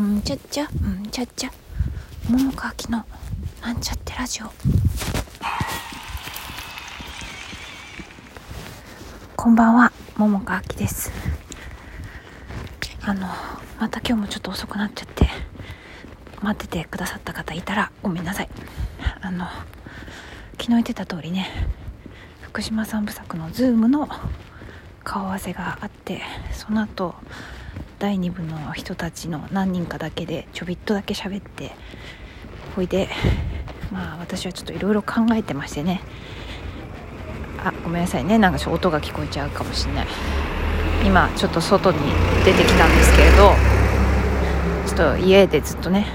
うんちゃっちゃうんちゃっちゃ桃川きのなんちゃってラジオ。こんばんは桃川きです。あのまた今日もちょっと遅くなっちゃって待っててくださった方いたらごめんなさい。あの昨日言ってた通りね福島三部作の Zoom の顔合わせがあってその後第2部の人たちの何人かだけでちょびっとだけ喋ってほいでまあ私はちょっといろいろ考えてましてね。あごめんなさいね。なんか音が聞こえちゃうかもしれない。今ちょっと外に出てきたんですけれどちょっと家でずっとね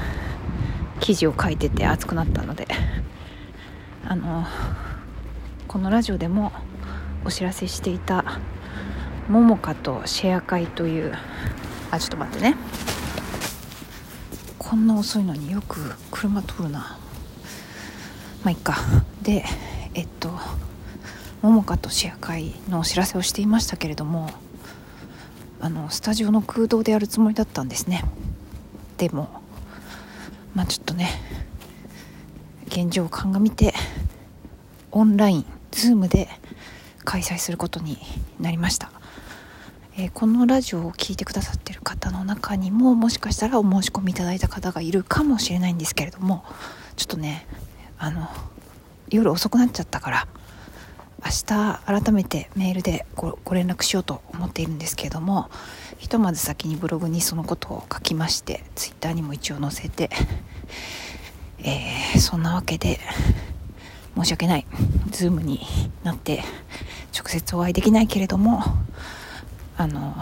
記事を書いてて暑くなったのであのこのラジオでもお知らせしていた「ももかとシェア会」というあちょっと待ってね。こんな遅いのによく車通るな。まあいっか。でえっとももかとシェア会のお知らせをしていましたけれどもあのスタジオの空洞でやるつもりだったんですね。でもまあちょっとね現状を鑑みてオンライン Zoom で開催することになりました。えー、このラジオを聴いてくださってる方の中にももしかしたらお申し込みいただいた方がいるかもしれないんですけれどもちょっとねあの夜遅くなっちゃったから明日改めてメールでご連絡しようと思っているんですけれどもひとまず先にブログにそのことを書きましてツイッターにも一応載せて、えー、そんなわけで申し訳ない。Zoom になって直接お会いできないけれどもあの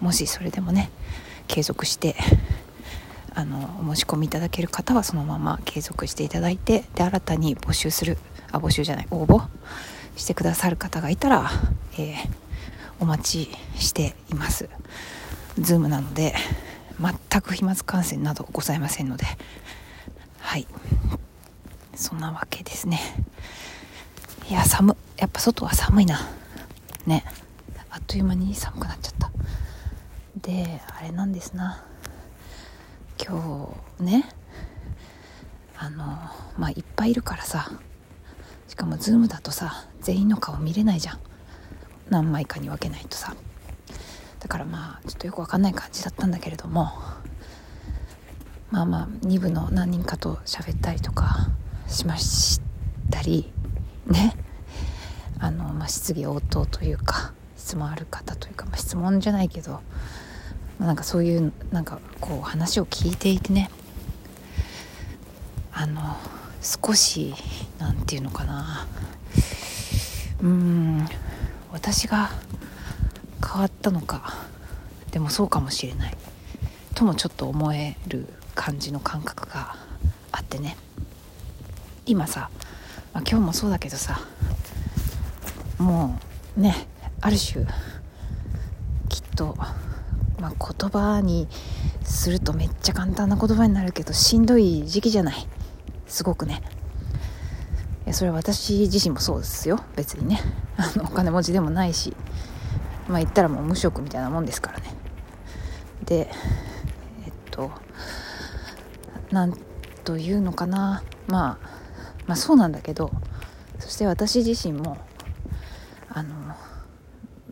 もしそれでもね継続してあのお申し込みいただける方はそのまま継続していただいてで新たに募集するあ募集じゃない応募してくださる方がいたら、えー、お待ちしています。Zoom なので全く飛沫感染などございませんのではい。そんなわけですね。いや寒やっぱ外は寒いな。ね。あっという間に寒くなっちゃった。であれなんですな。今日ねあのまあいっぱいいるからさ。しかも Zoom だとさ全員の顔見れないじゃん。何枚かに分けないとさ。だからまあちょっとよく分かんない感じだったんだけれども。まあまあ2部の何人かと喋ったりとかしましたりね。あの、まあ、質疑応答というか。質問ある方というか、まあ、質問じゃないけど、まあ、なんかそういうなんかこう話を聞いていてねあの少し何て言うのかな。うん私が変わったのか。でもそうかもしれない。ともちょっと思える感じの感覚があってね。今さ、まあ、今日もそうだけどさもうねある種きっと、まあ、言葉にするとめっちゃ簡単な言葉になるけどしんどい時期じゃない。すごくね。それは私自身もそうですよ。別にね。あのお金持ちでもないし。まあ言ったらもう無職みたいなもんですからね。でえっとなんというのかな。まあまあそうなんだけどそして私自身もあの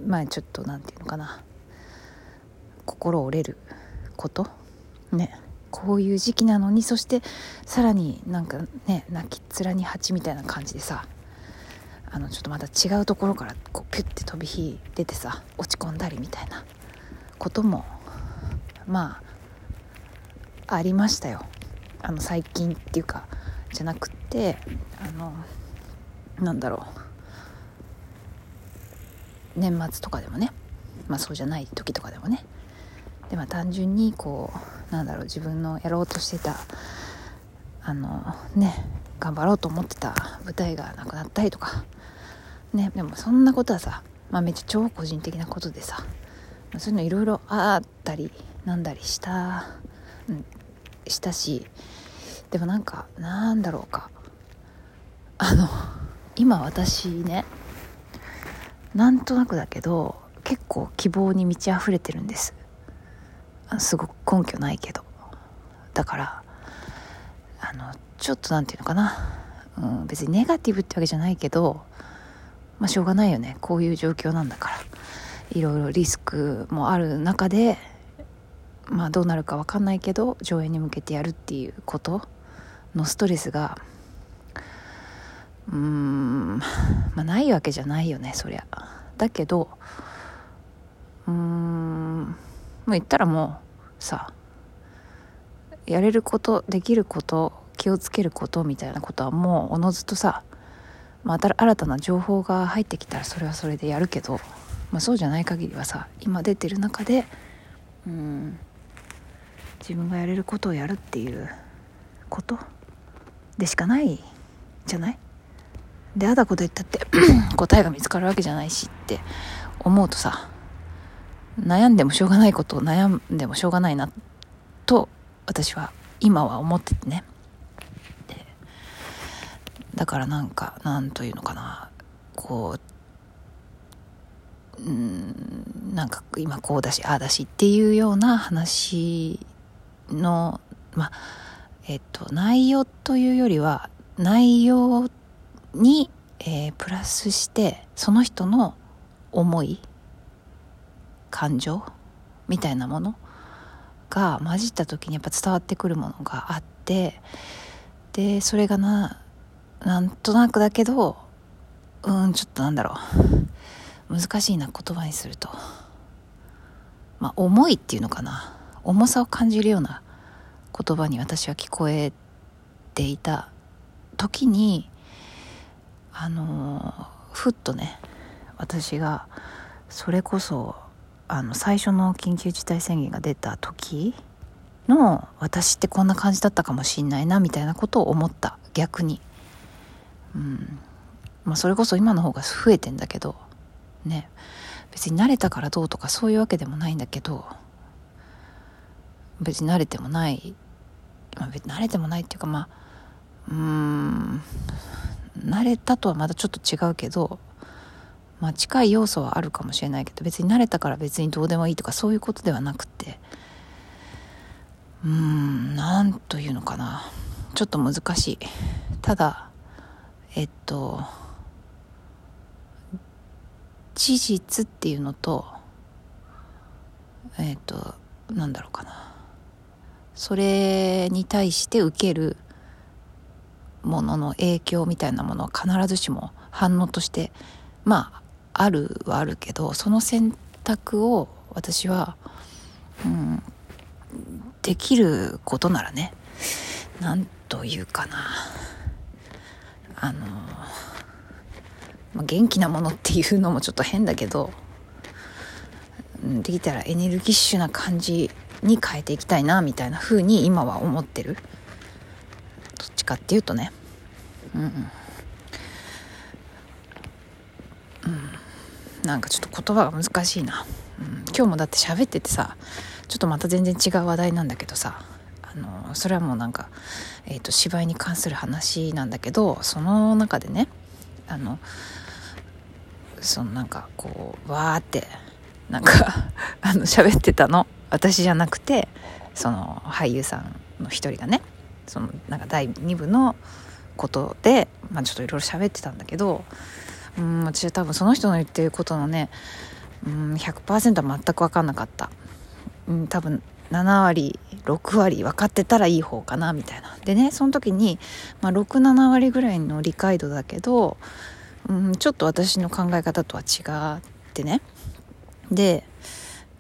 まあちょっと何て言うのかな。心折れること？ね。こういう時期なのにそしてさらになんかね泣きっ面に蜂みたいな感じでさあのちょっとまた違うところからこうピュッて飛び火出てさ落ち込んだりみたいな。こともまあありましたよ。あの最近っていうかじゃなくってあのなんだろう。年末とかでもね。まあそうじゃない時とかでもね。でまあ単純にこうなんだろう自分のやろうとしてたあのね頑張ろうと思ってた舞台がなくなったりとか。ねでもそんなことはさまあめっちゃ超個人的なことでさそういうのいろいろあったりなんだりした、うん、したしでもなんかなんだろうか。あの今私ねなんとなくだけど結構希望に満ち溢れてるんです。すごく根拠ないけど。だからあのちょっと何て言うのかな、うん、別にネガティブってわけじゃないけどまあしょうがないよね。こういう状況なんだから。いろいろリスクもある中でまあどうなるか分かんないけど上映に向けてやるっていうことのストレスがうん。まあないわけじゃないよねそりゃ。だけどうん。もう言ったらもうさやれることできること気をつけることみたいなことはもうおのずとさ、まあ、新たな情報が入ってきたらそれはそれでやるけど、まあ、そうじゃない限りはさ今出てる中でうん。自分がやれることをやるっていうことでしかないじゃない？であだこと言ったって 答えが見つかるわけじゃないしって思うとさ悩んでもしょうがないことを悩んでもしょうがないなと私は今は思っててね。だからなんかなんというのかな。こううんなんか今こうだしああだしっていうような話のまあえっと内容というよりは内容に、えー、プラスしてその人の思い感情みたいなものが混じった時にやっぱ伝わってくるものがあってでそれがななんとなくだけどうんちょっとなんだろう。難しいな言葉にすると。まあ重いっていうのかな。重さを感じるような言葉に私は聞こえていた時にあのふっとね私がそれこそあの最初の緊急事態宣言が出た時の私ってこんな感じだったかもしんないなみたいなことを思った。逆に。うん。まあそれこそ今の方が増えてんだけどね。別に慣れたからどうとかそういうわけでもないんだけど別に慣れてもない、まあ、別に慣れてもないっていうかまあうーん。慣れたとはまたちょっと違うけどまあ近い要素はあるかもしれないけど別に慣れたから別にどうでもいいとかそういうことではなくてうーん何というのかな。ちょっと難しい。ただえっと事実っていうのとえっとなんだろうかな。それに対して受けるものの影響みたいなものは必ずしも反応としてまああるはあるけどその選択を私は、うん、できることならねなんというかな。あの、まあ、元気なものっていうのもちょっと変だけどできたらエネルギッシュな感じに変えていきたいなみたいな風に今は思ってる。かっていうとね。うんうん。なんかちょっと言葉が難しいな、うん、今日もだって喋っててさちょっとまた全然違う話題なんだけどさあのそれはもうなんか、えーと、芝居に関する話なんだけどその中でねあのそのなんかこうわーってなんかあの喋ってたの私じゃなくてその俳優さんの一人がねそのなんか第2部のことで、まあ、ちょっといろいろ喋ってたんだけどうん私は多分その人の言ってることのねうん100%は全く分かんなかった、うん、多分7割6割分かってたらいい方かなみたいな。でねその時に、まあ、67割ぐらいの理解度だけど、うん、ちょっと私の考え方とは違ってね。で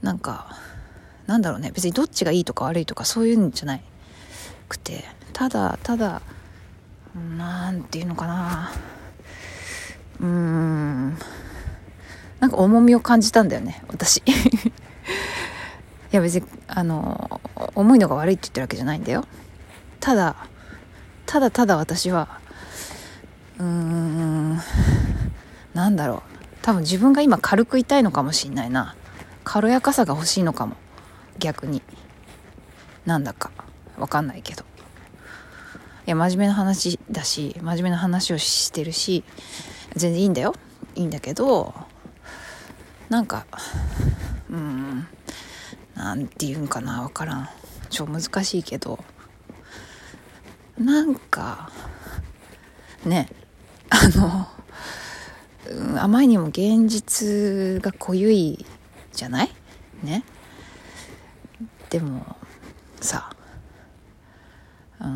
なんかなんだろうね。別にどっちがいいとか悪いとかそういうんじゃない。くてただただなんていうのかな。うーん。なんか重みを感じたんだよね私。いや別にあの重いのが悪いって言ってるわけじゃないんだよ。ただただただ私はうーん。なんだろう。多分自分が今軽く痛いのかもしんないな。軽やかさが欲しいのかも。逆に。なんだか。わかんないけど。いや真面目な話だし真面目な話をしてるし全然いいんだよ。いいんだけどなんかうんなんて言うんかな分からん。超難しいけど。なんかねあの、うん、あまりにも現実が濃ゆいじゃない？ね。でもさう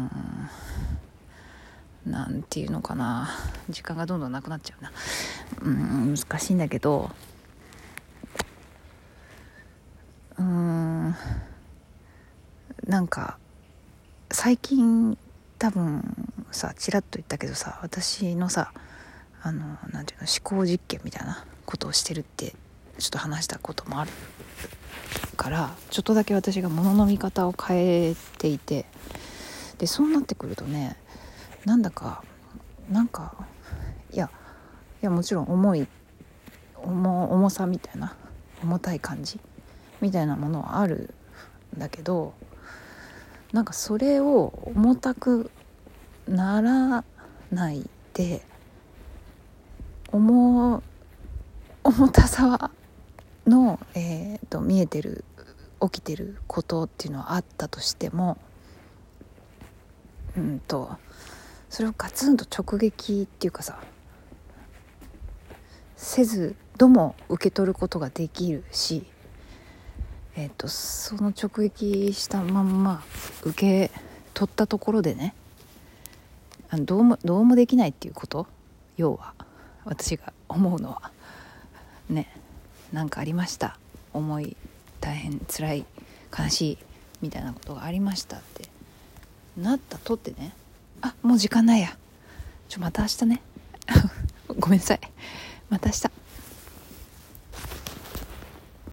ん。なんていうのかな。時間がどんどんなくなっちゃうな。うん難しいんだけど。うん。なんか最近多分さちらっと言ったけどさ私のさあのなんていうの思考実験みたいなことをしてるってちょっと話したこともあるからちょっとだけ私が物の見方を変えていてでそうなってくるとねなんだかなんかいやいやもちろん重い重さみたいな重たい感じみたいなものはあるんだけどなんかそれを重たくならないで重重たさの、えーと、見えてる起きてることっていうのはあったとしてもうんとそれをガツンと直撃っていうかさせずとも受け取ることができるしえっ、とその直撃したまんま受け取ったところでねあのどうもどうもできないっていうこと要は私が思うのはね何かありました。重い大変辛い悲しいみたいなことがありましたって。なった？とってね。あもう時間ないや。ちょまた明日ね。ごめんなさい。また明日。